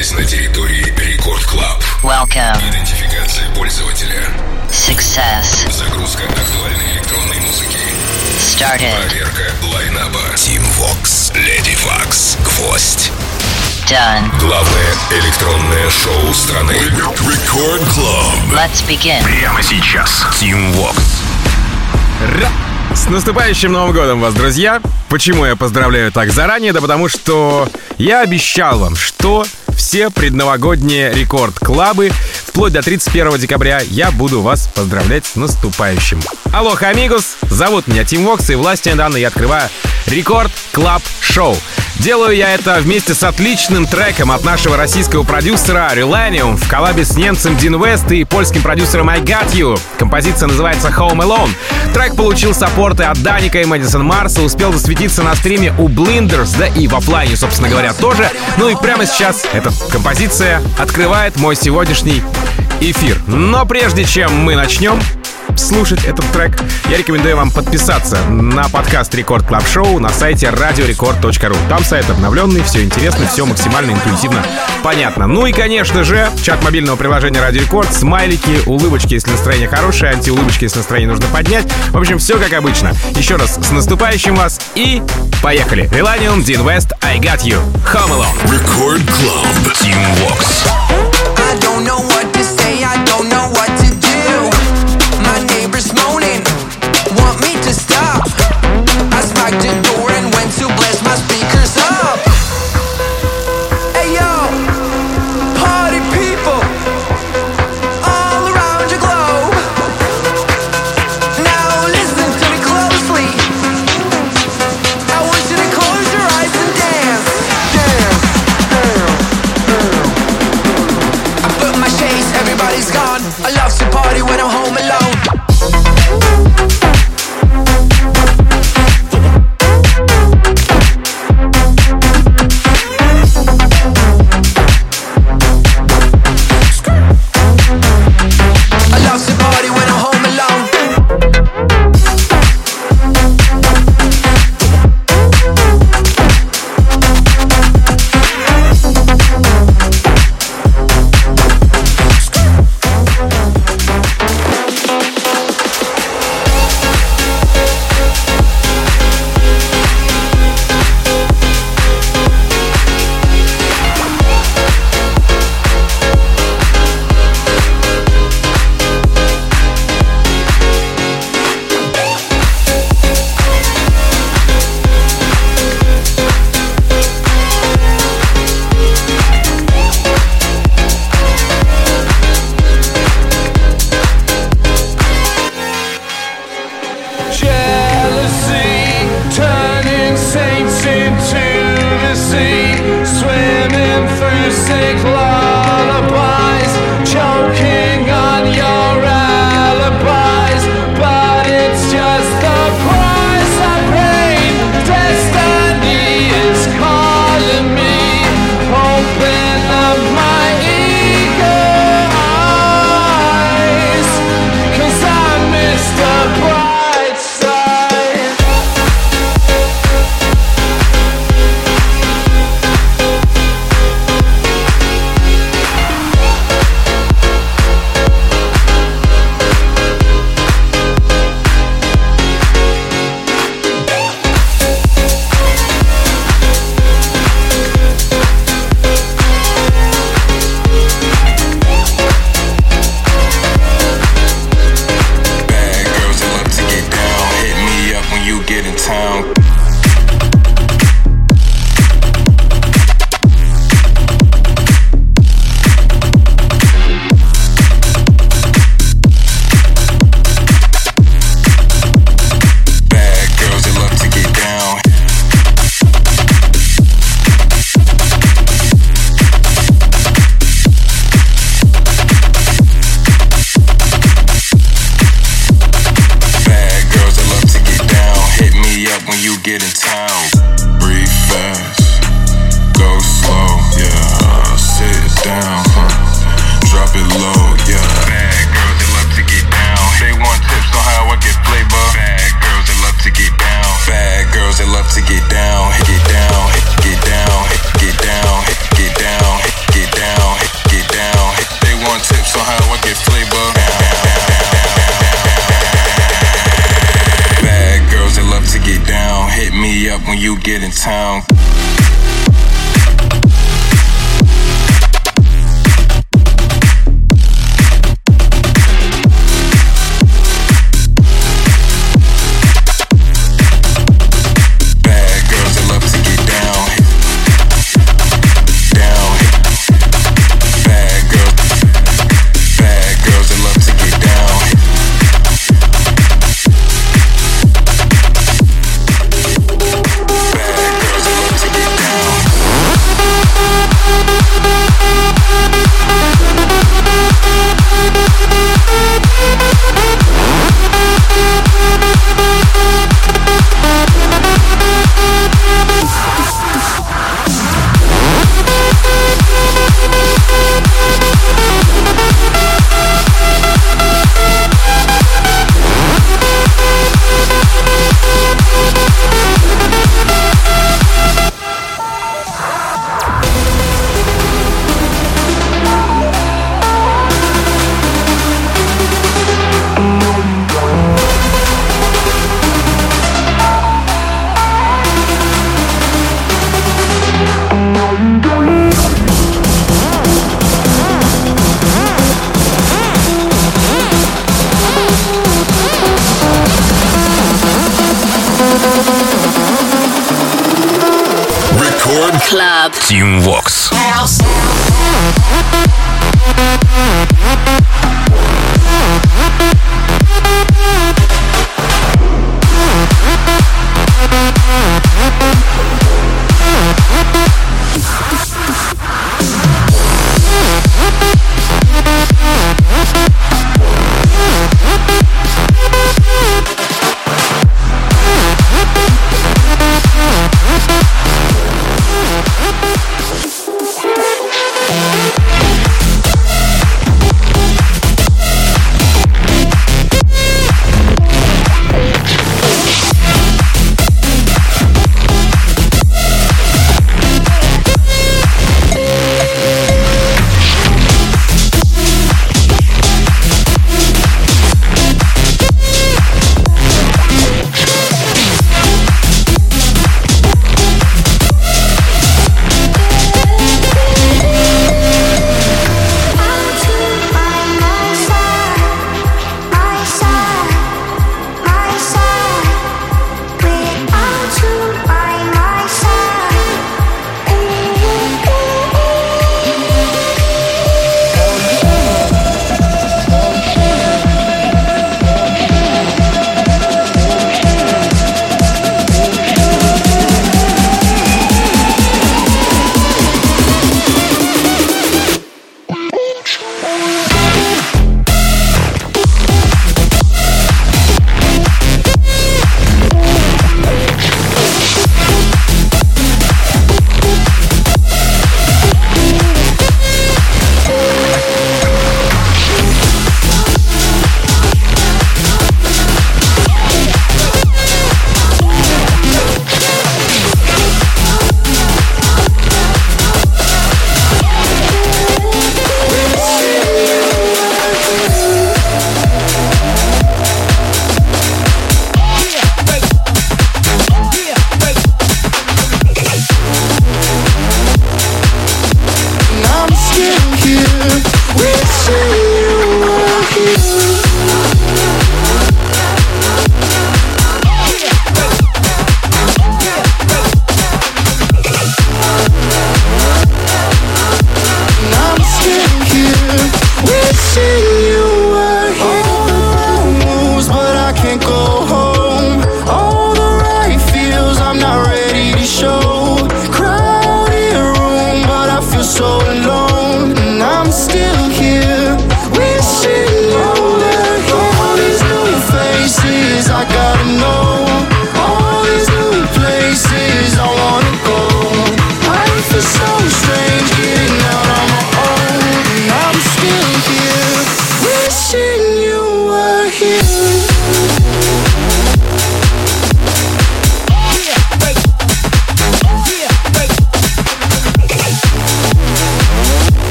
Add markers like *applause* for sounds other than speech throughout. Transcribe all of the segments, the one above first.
находитесь на территории Record Club. Welcome. Идентификация пользователя. Success. Загрузка актуальной электронной музыки. Started. Проверка лайнапа. Tim Vox, Lady Vox, Гвоздь. Done. Главное электронное шоу страны. Record Club. Let's begin. Прямо сейчас. Tim Vox. С наступающим Новым годом вас, друзья! Почему я поздравляю так заранее? Да потому что я обещал вам, что все предновогодние рекорд-клабы вплоть до 31 декабря я буду вас поздравлять с наступающим. Алло, амигос! Зовут меня Tim Vox, и властью данной я открываю Record Club Show. Делаю я это вместе с отличным треком от нашего российского продюсера Relanium в коллабе с немцем Deen West и польским продюсером I Got You. Композиция называется Home Alone. Трек получил саппорты от Даника и Мэдисон Марса, успел засветиться на стриме у Blinders, да и в офлайне, собственно говоря, тоже. Ну и прямо сейчас эта композиция открывает мой сегодняшний эфир. Но прежде чем мы начнем, слушать этот трек, я рекомендую вам подписаться на подкаст Record Club Show на сайте radiorecord.ru. Там сайт обновленный, все интересно, все максимально интуитивно понятно. Ну и, конечно же, чат мобильного приложения Радио Рекорд, смайлики, улыбочки, если настроение хорошее, антиулыбочки, если настроение нужно поднять. В общем, все как обычно. Еще раз, с наступающим вас и поехали. Relanium, Dean West, I Got You. Home Alone. Рекорд Клаб. Team Vox. I don't know what to say, I don't know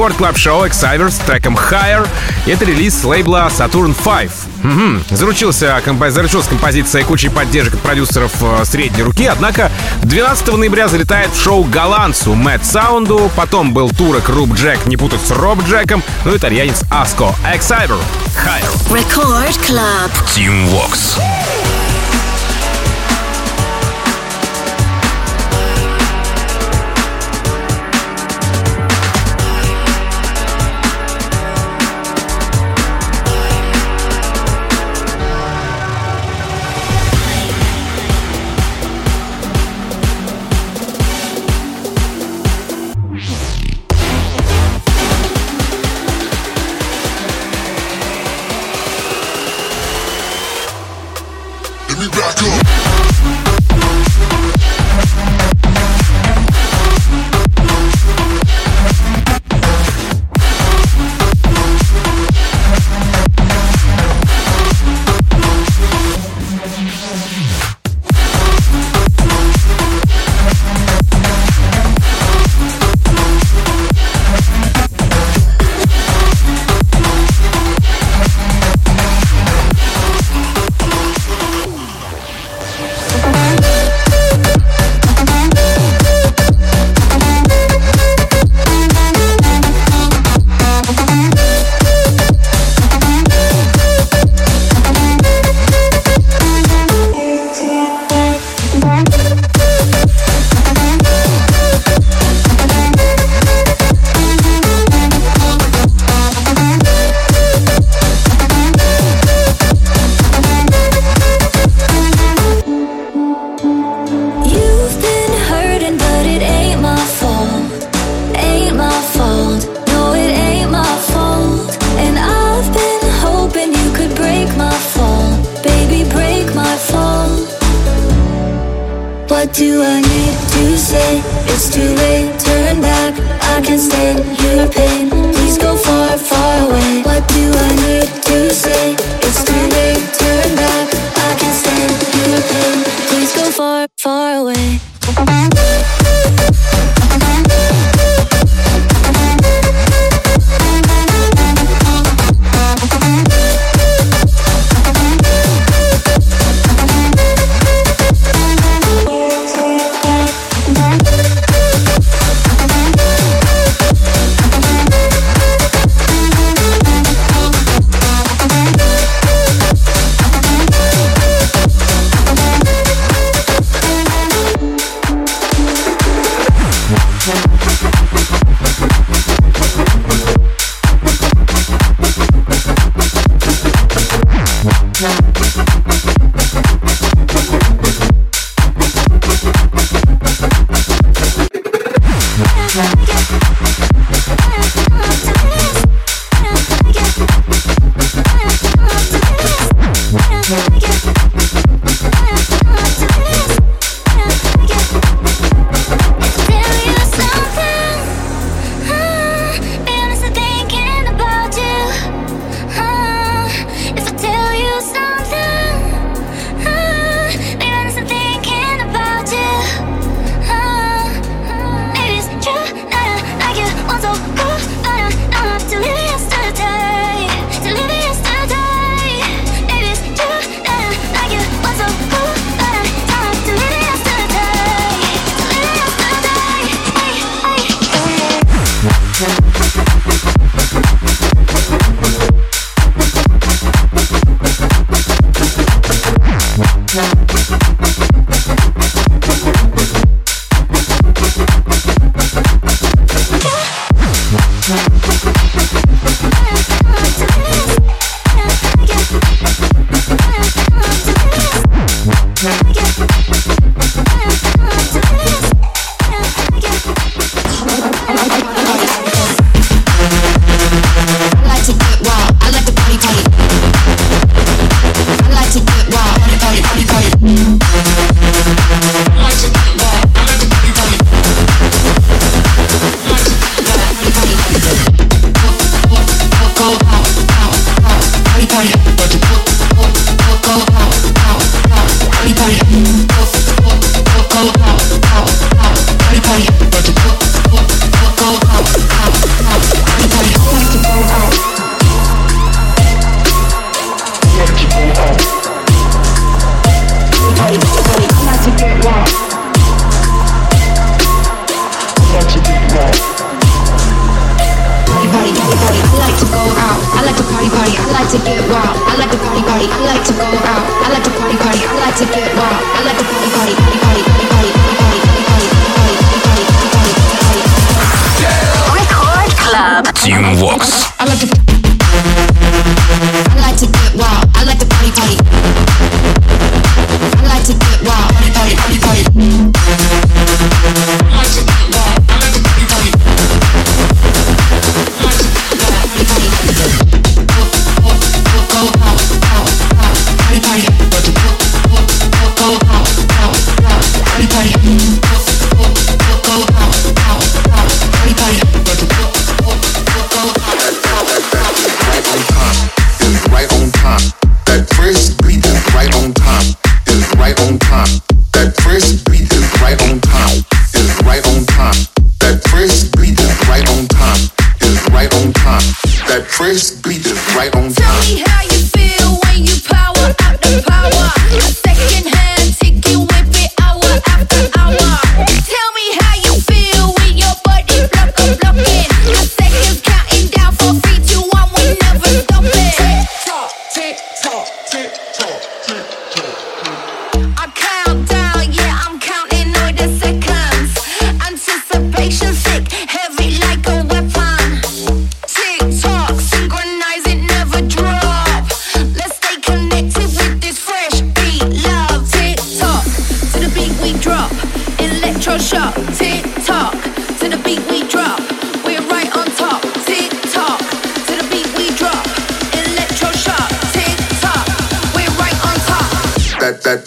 рекорд клаб шоу Exivers с треком Higher. Это релиз с лейбла Saturn 5. Угу. Заручился, композ... заручился композицией кучей поддержек от продюсеров э, средней руки, однако 12 ноября залетает в шоу голландцу Мэтт Саунду, потом был турок Руб Джек, не путать с Роб Джеком, ну и итальянец Аско. Exciver. Higher. Record Club. Team Vox.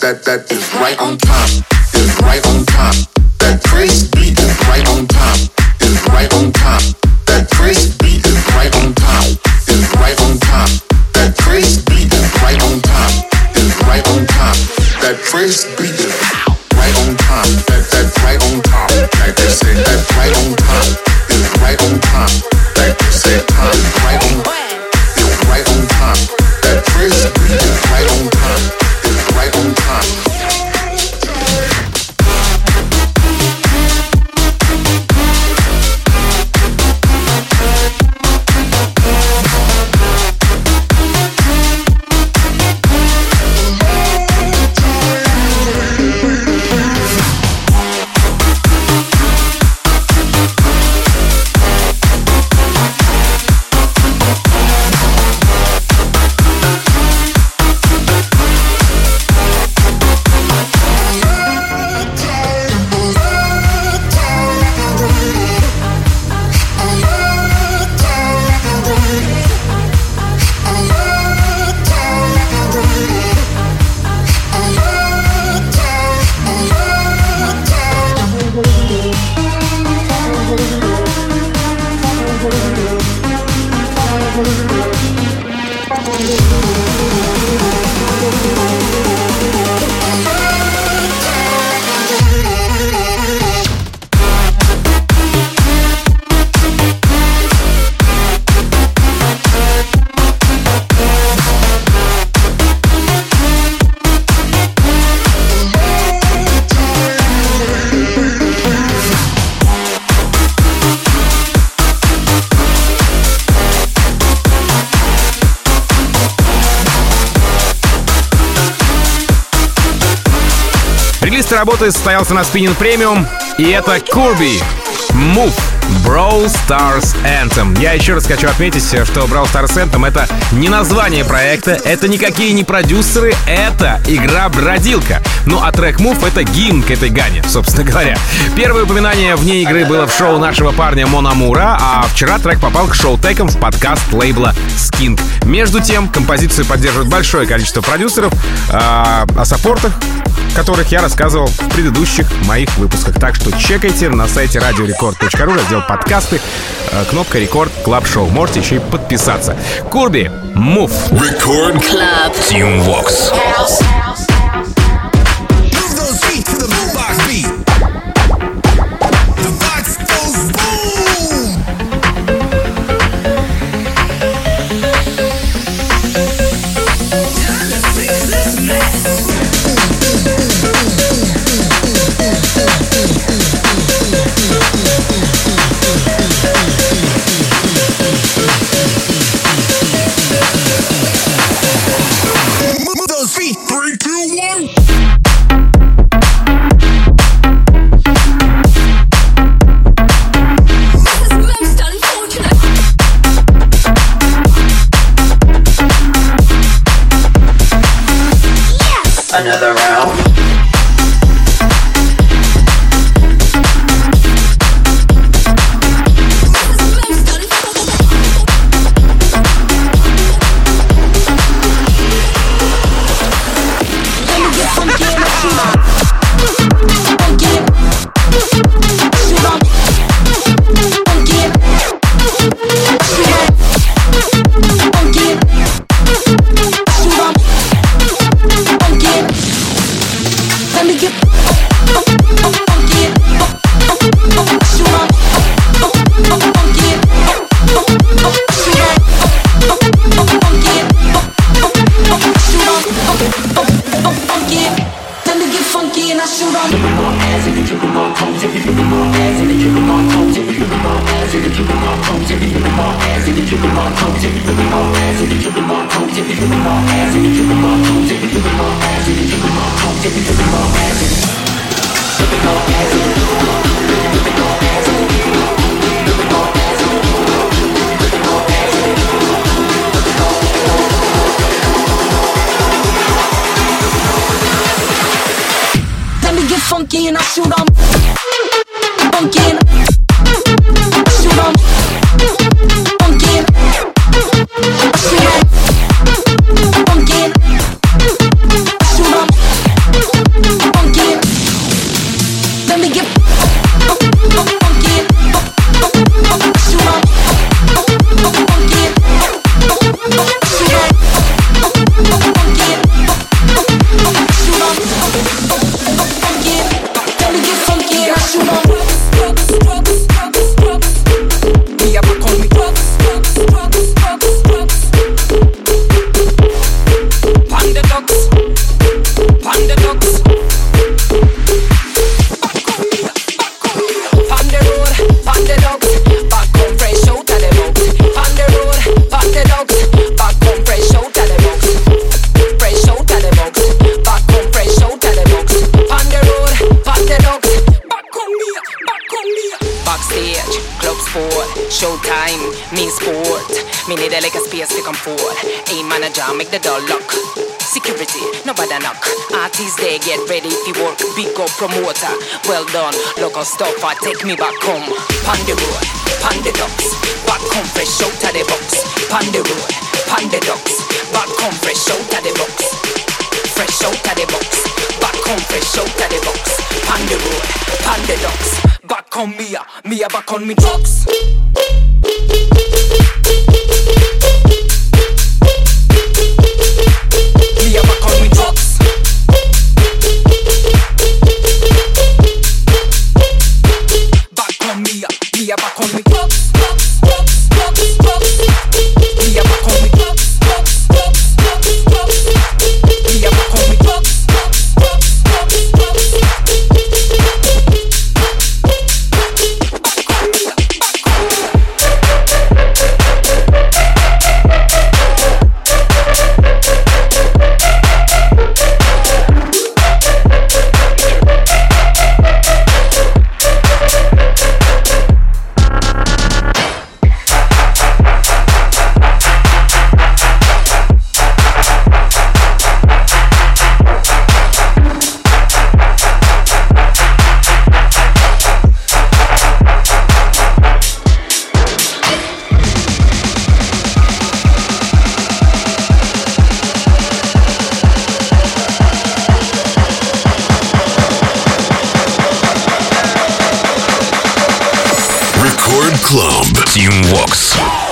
that that is right on time. Is right on time. работы состоялся на Spinning Premium, и это Курби Move. Brawl Stars Anthem. Я еще раз хочу отметить, что Brawl Stars Anthem — это не название проекта, это никакие не продюсеры, это игра-бродилка. Ну а трек Move — это гимн к этой гане, собственно говоря. Первое упоминание вне игры было в шоу нашего парня Мономура, а вчера трек попал к шоу-текам в подкаст лейбла Skink. Между тем, композицию поддерживает большое количество продюсеров, э, о саппортах которых я рассказывал в предыдущих моих выпусках. Так что чекайте на сайте radiorecord.ru, раздел подкасты, э, кнопка Record Club Show. Можете еще и подписаться. Curbi, Move. Record Club. Тим Вокс. House. A manager, make the door lock. Security, nobody knock. Artists they get ready if you work. Big up promoter, well done. Local stopper, take me back home. Panda road, panda. Back home fresh out of the box. Panda road, panda. Back home fresh out of the box. Fresh out of the box. Back home fresh out of the box. Panda road, panda. Back on Mia, Mia back on me drugs. Me a back on me. drop Club. Team Vox.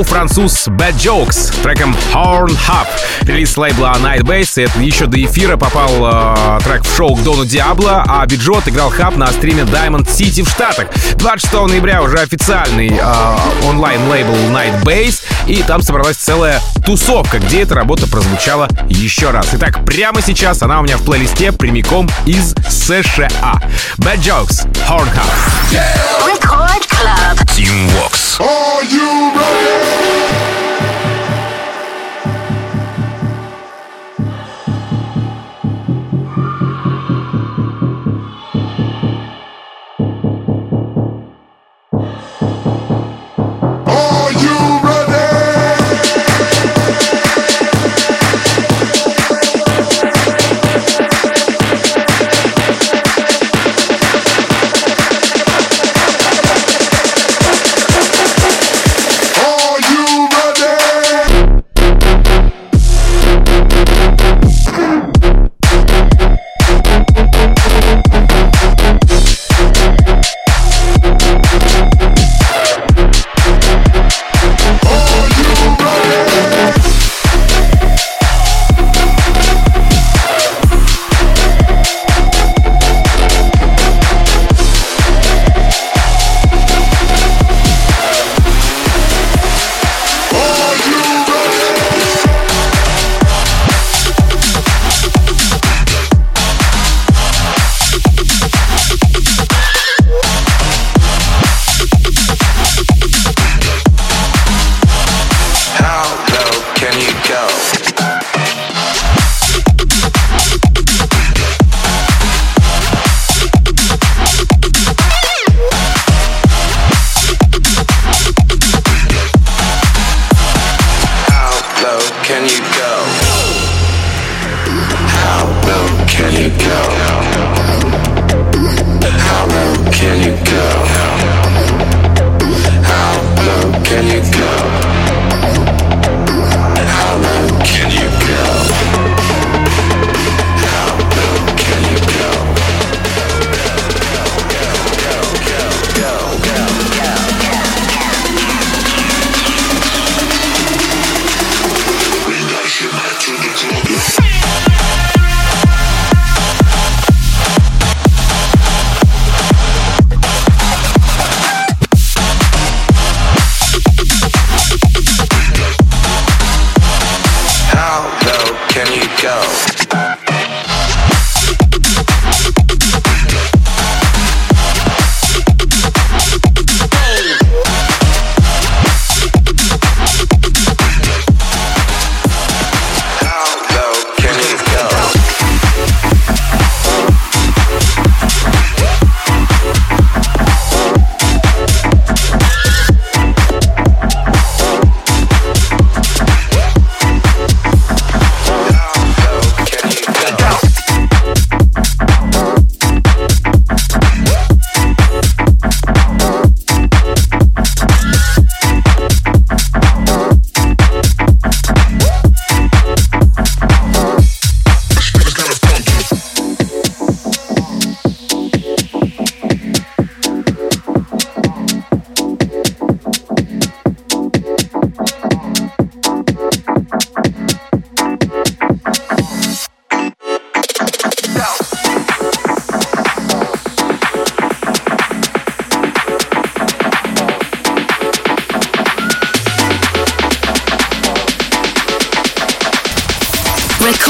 Шоу француз Bad Jokes с треком Horn Hub. Релиз лейбла Night Base. Это еще до эфира попал э, трек в шоу к Дону Диабло, а Биджот играл хаб на стриме Diamond City в Штатах. 26 ноября уже официальный э, онлайн-лейбл Night Base, и там собралась целая тусовка, где эта работа прозвучала еще раз. Итак, прямо сейчас она у меня в плейлисте прямиком из США. Bad Jokes, Horn Hub. Record Club. Team Vox. Are you ready? Thank you.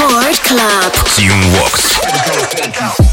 Record Club. Tune Walks.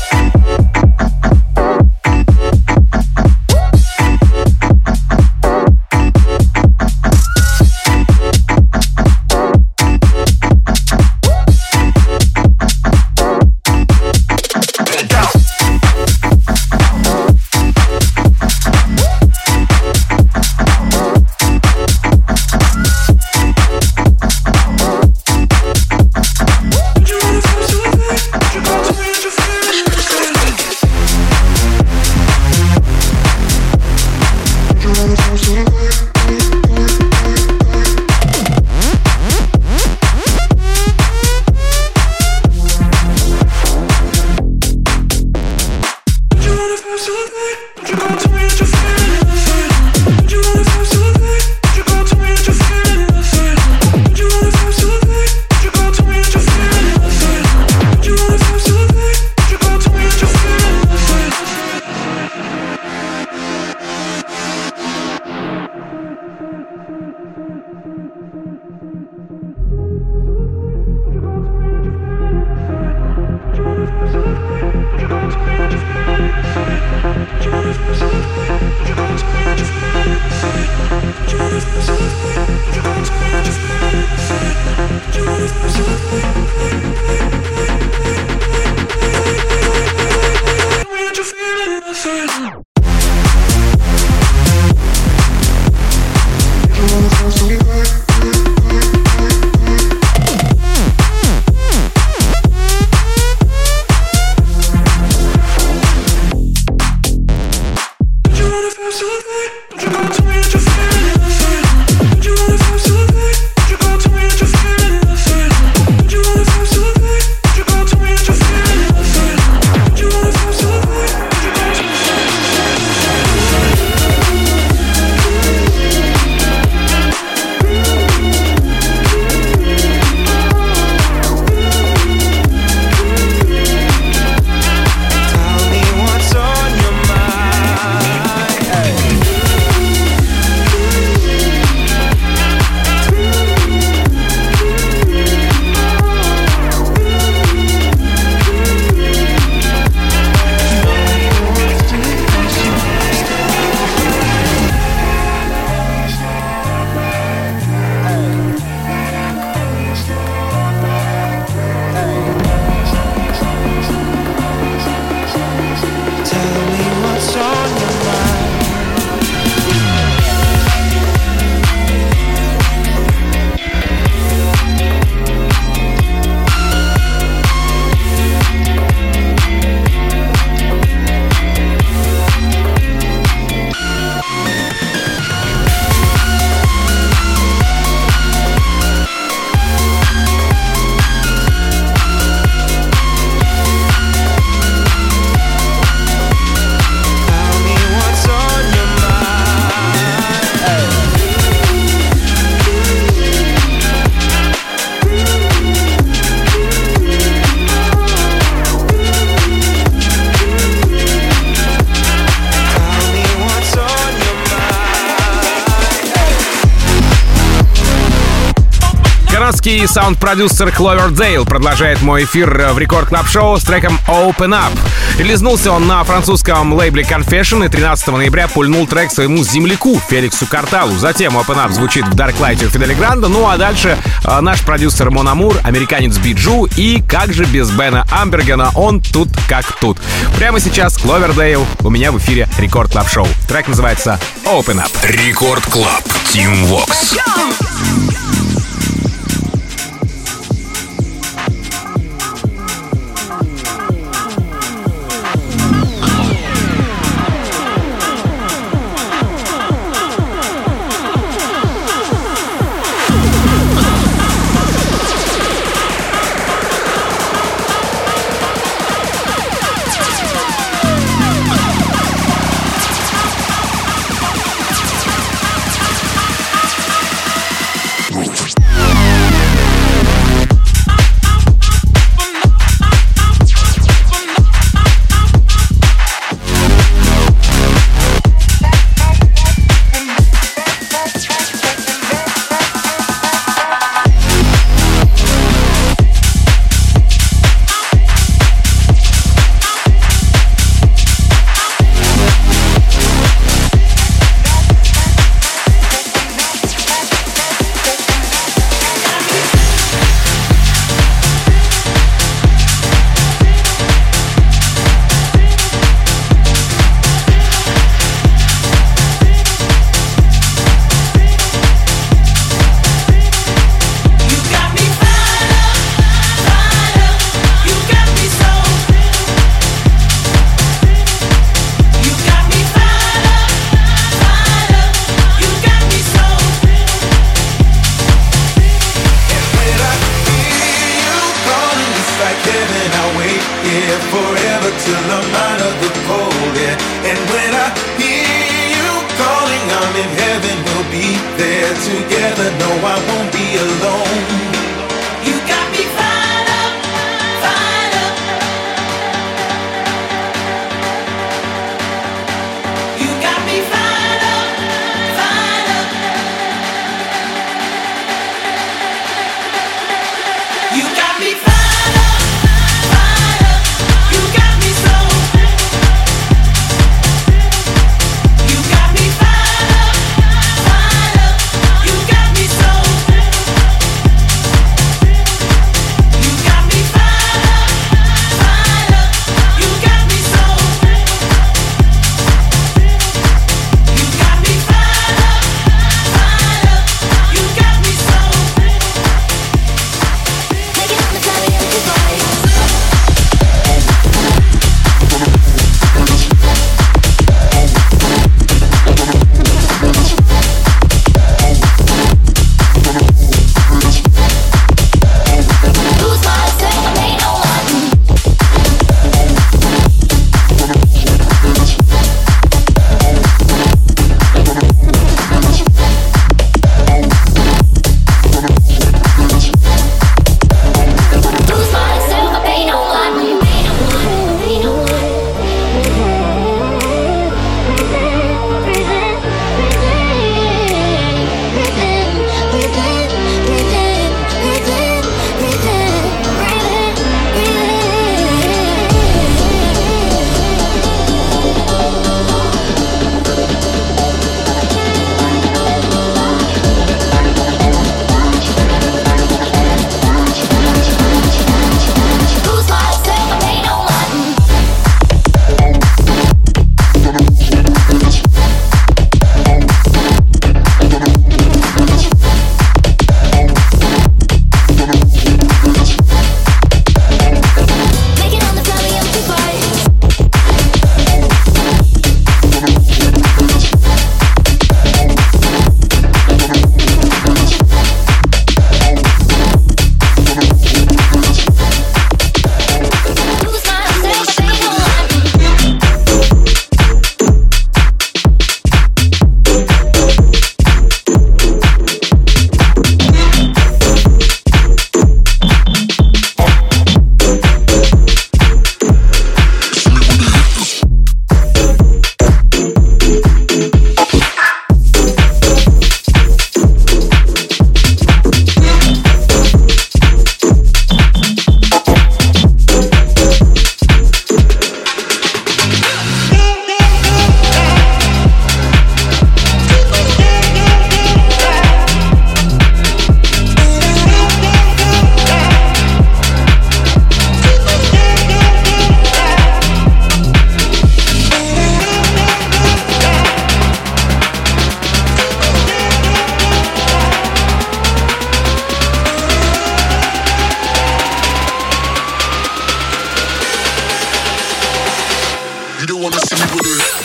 Канадский саунд-продюсер Cloverdale продолжает мой эфир в Record Club Show с треком Open Up. Релизнулся он на французском лейбле Confession и 13 ноября пульнул трек своему земляку Феликсу Карталу. Затем Open Up звучит в Dark Light у Федде Ле Гранда. Ну а дальше э, наш продюсер Мон Амур, американец Bijou и как же без Бена Амбергена, он тут как тут. Прямо сейчас Cloverdale у меня в эфире Record Club Show. Трек называется Open Up. Record Club. Тим Вокс. You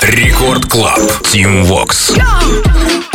Рекорд Клаб. Тим Вокс. Go!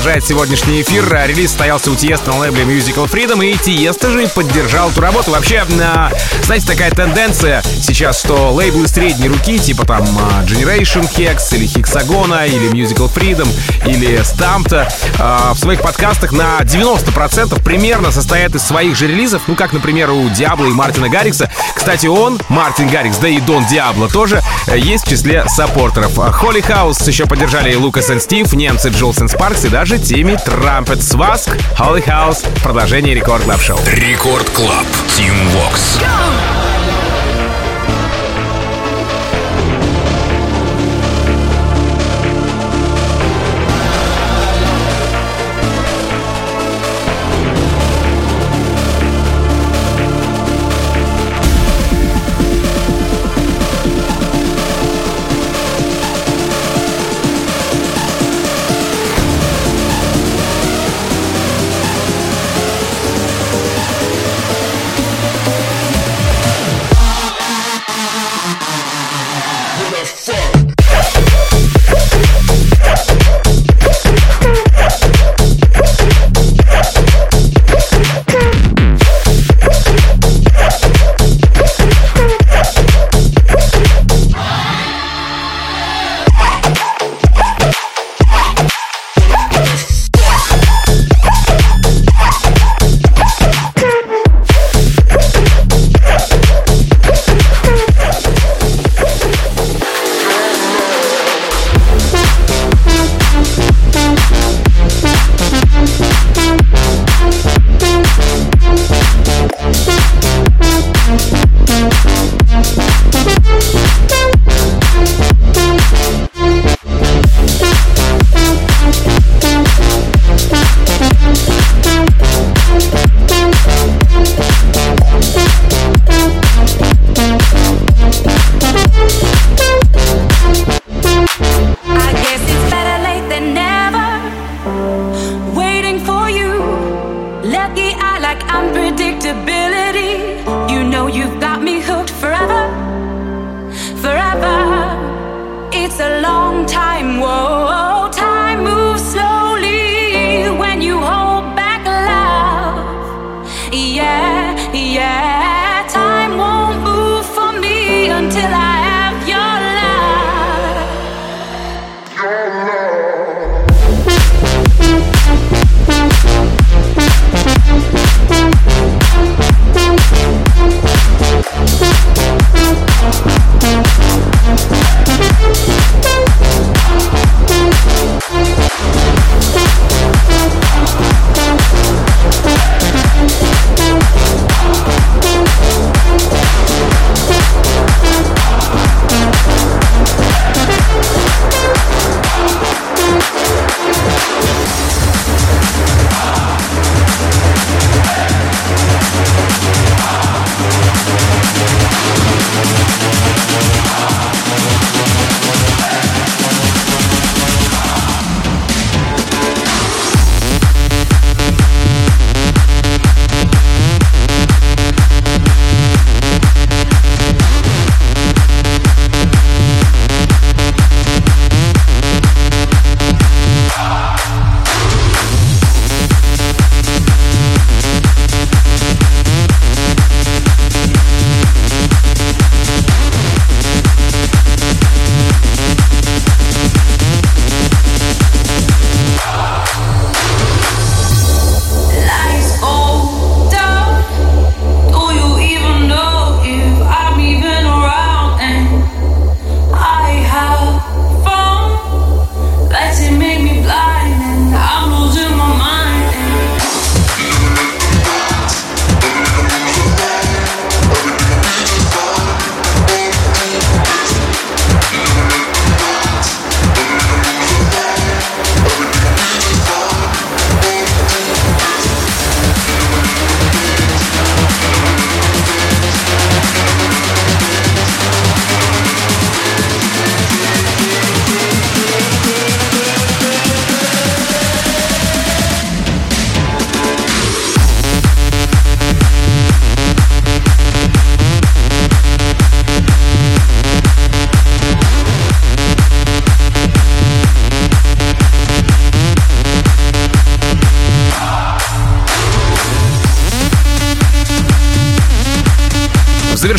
Продолжает сегодняшний эфир. Релиз состоялся у Тиесто на лейбле Musical Freedom, и Тиесто же поддержал эту работу. Вообще, а, знаете, такая тенденция сейчас, что лейблы средней руки, типа там а, Generation Hex, или Hexagona, или Musical Freedom, или STMPD, а, в своих подкастах на 90% примерно состоят из своих же релизов, ну, как, например, у Диабло и Мартина Гаррикса. Кстати, он, Мартин Гаррикс, да и Дон Диабло тоже э, есть в числе саппортеров. Holy House еще поддержали Лукас и Стив, немцы Jewelz & Sparks и даже Timmy Trumpet. Swacq, Holy House, продолжение Record Club Show. Record Club. Тим Вокс. I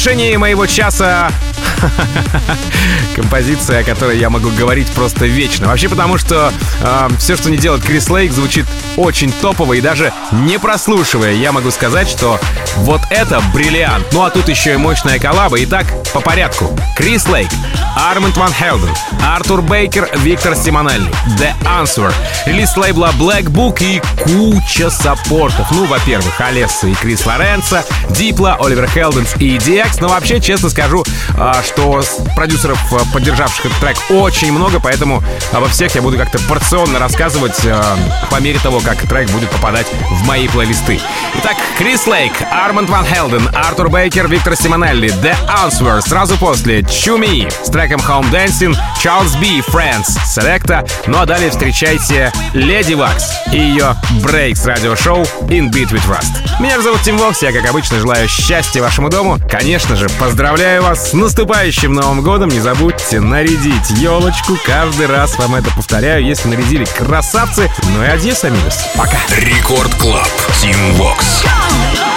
завершении моего часа *laughs* композиция, о которой я могу говорить просто вечно. Вообще потому, что э, все, что не делает Крис Лейк, звучит очень топово и даже не прослушивая, я могу сказать, что вот это бриллиант. Ну а тут еще и мощная коллаба. Итак, по порядку. Крис Лейк, Арманд Ван Хелден, Артур Бейкер, Виктор Симонелли, The Answer, релиз лейбла Black Book и куча саппортов. Ну, во-первых, Алесса и Крис Лоренцо, Дипла, Оливер Хелденс и DX. Но вообще, честно скажу, а, что продюсеров, а, поддержавших этот трек, очень много, поэтому обо всех я буду как-то порционно рассказывать а, по мере того, как трек будет попадать в мои плейлисты. Итак, Крис Лейк, Арманд Ван Хелден, Артур Бейкер, Виктор Симонелли, The Answer. Сразу после Чуми с треком Home Dancing, Charles B. Friends, Selecta. Ну а далее встречайте Леди Вакс и ее Breaks радиошоу In Beat We Trust. Меня зовут Тим Вокс, я, как обычно, желаю счастья вашему дому. Конечно же, поздравляю вас с наступающим Новым годом. Не забудьте нарядить елочку. Каждый раз вам это повторяю, если нарядили красавцы. Ну и adiós, amigos. Пока. Record Club. Тим Вокс. See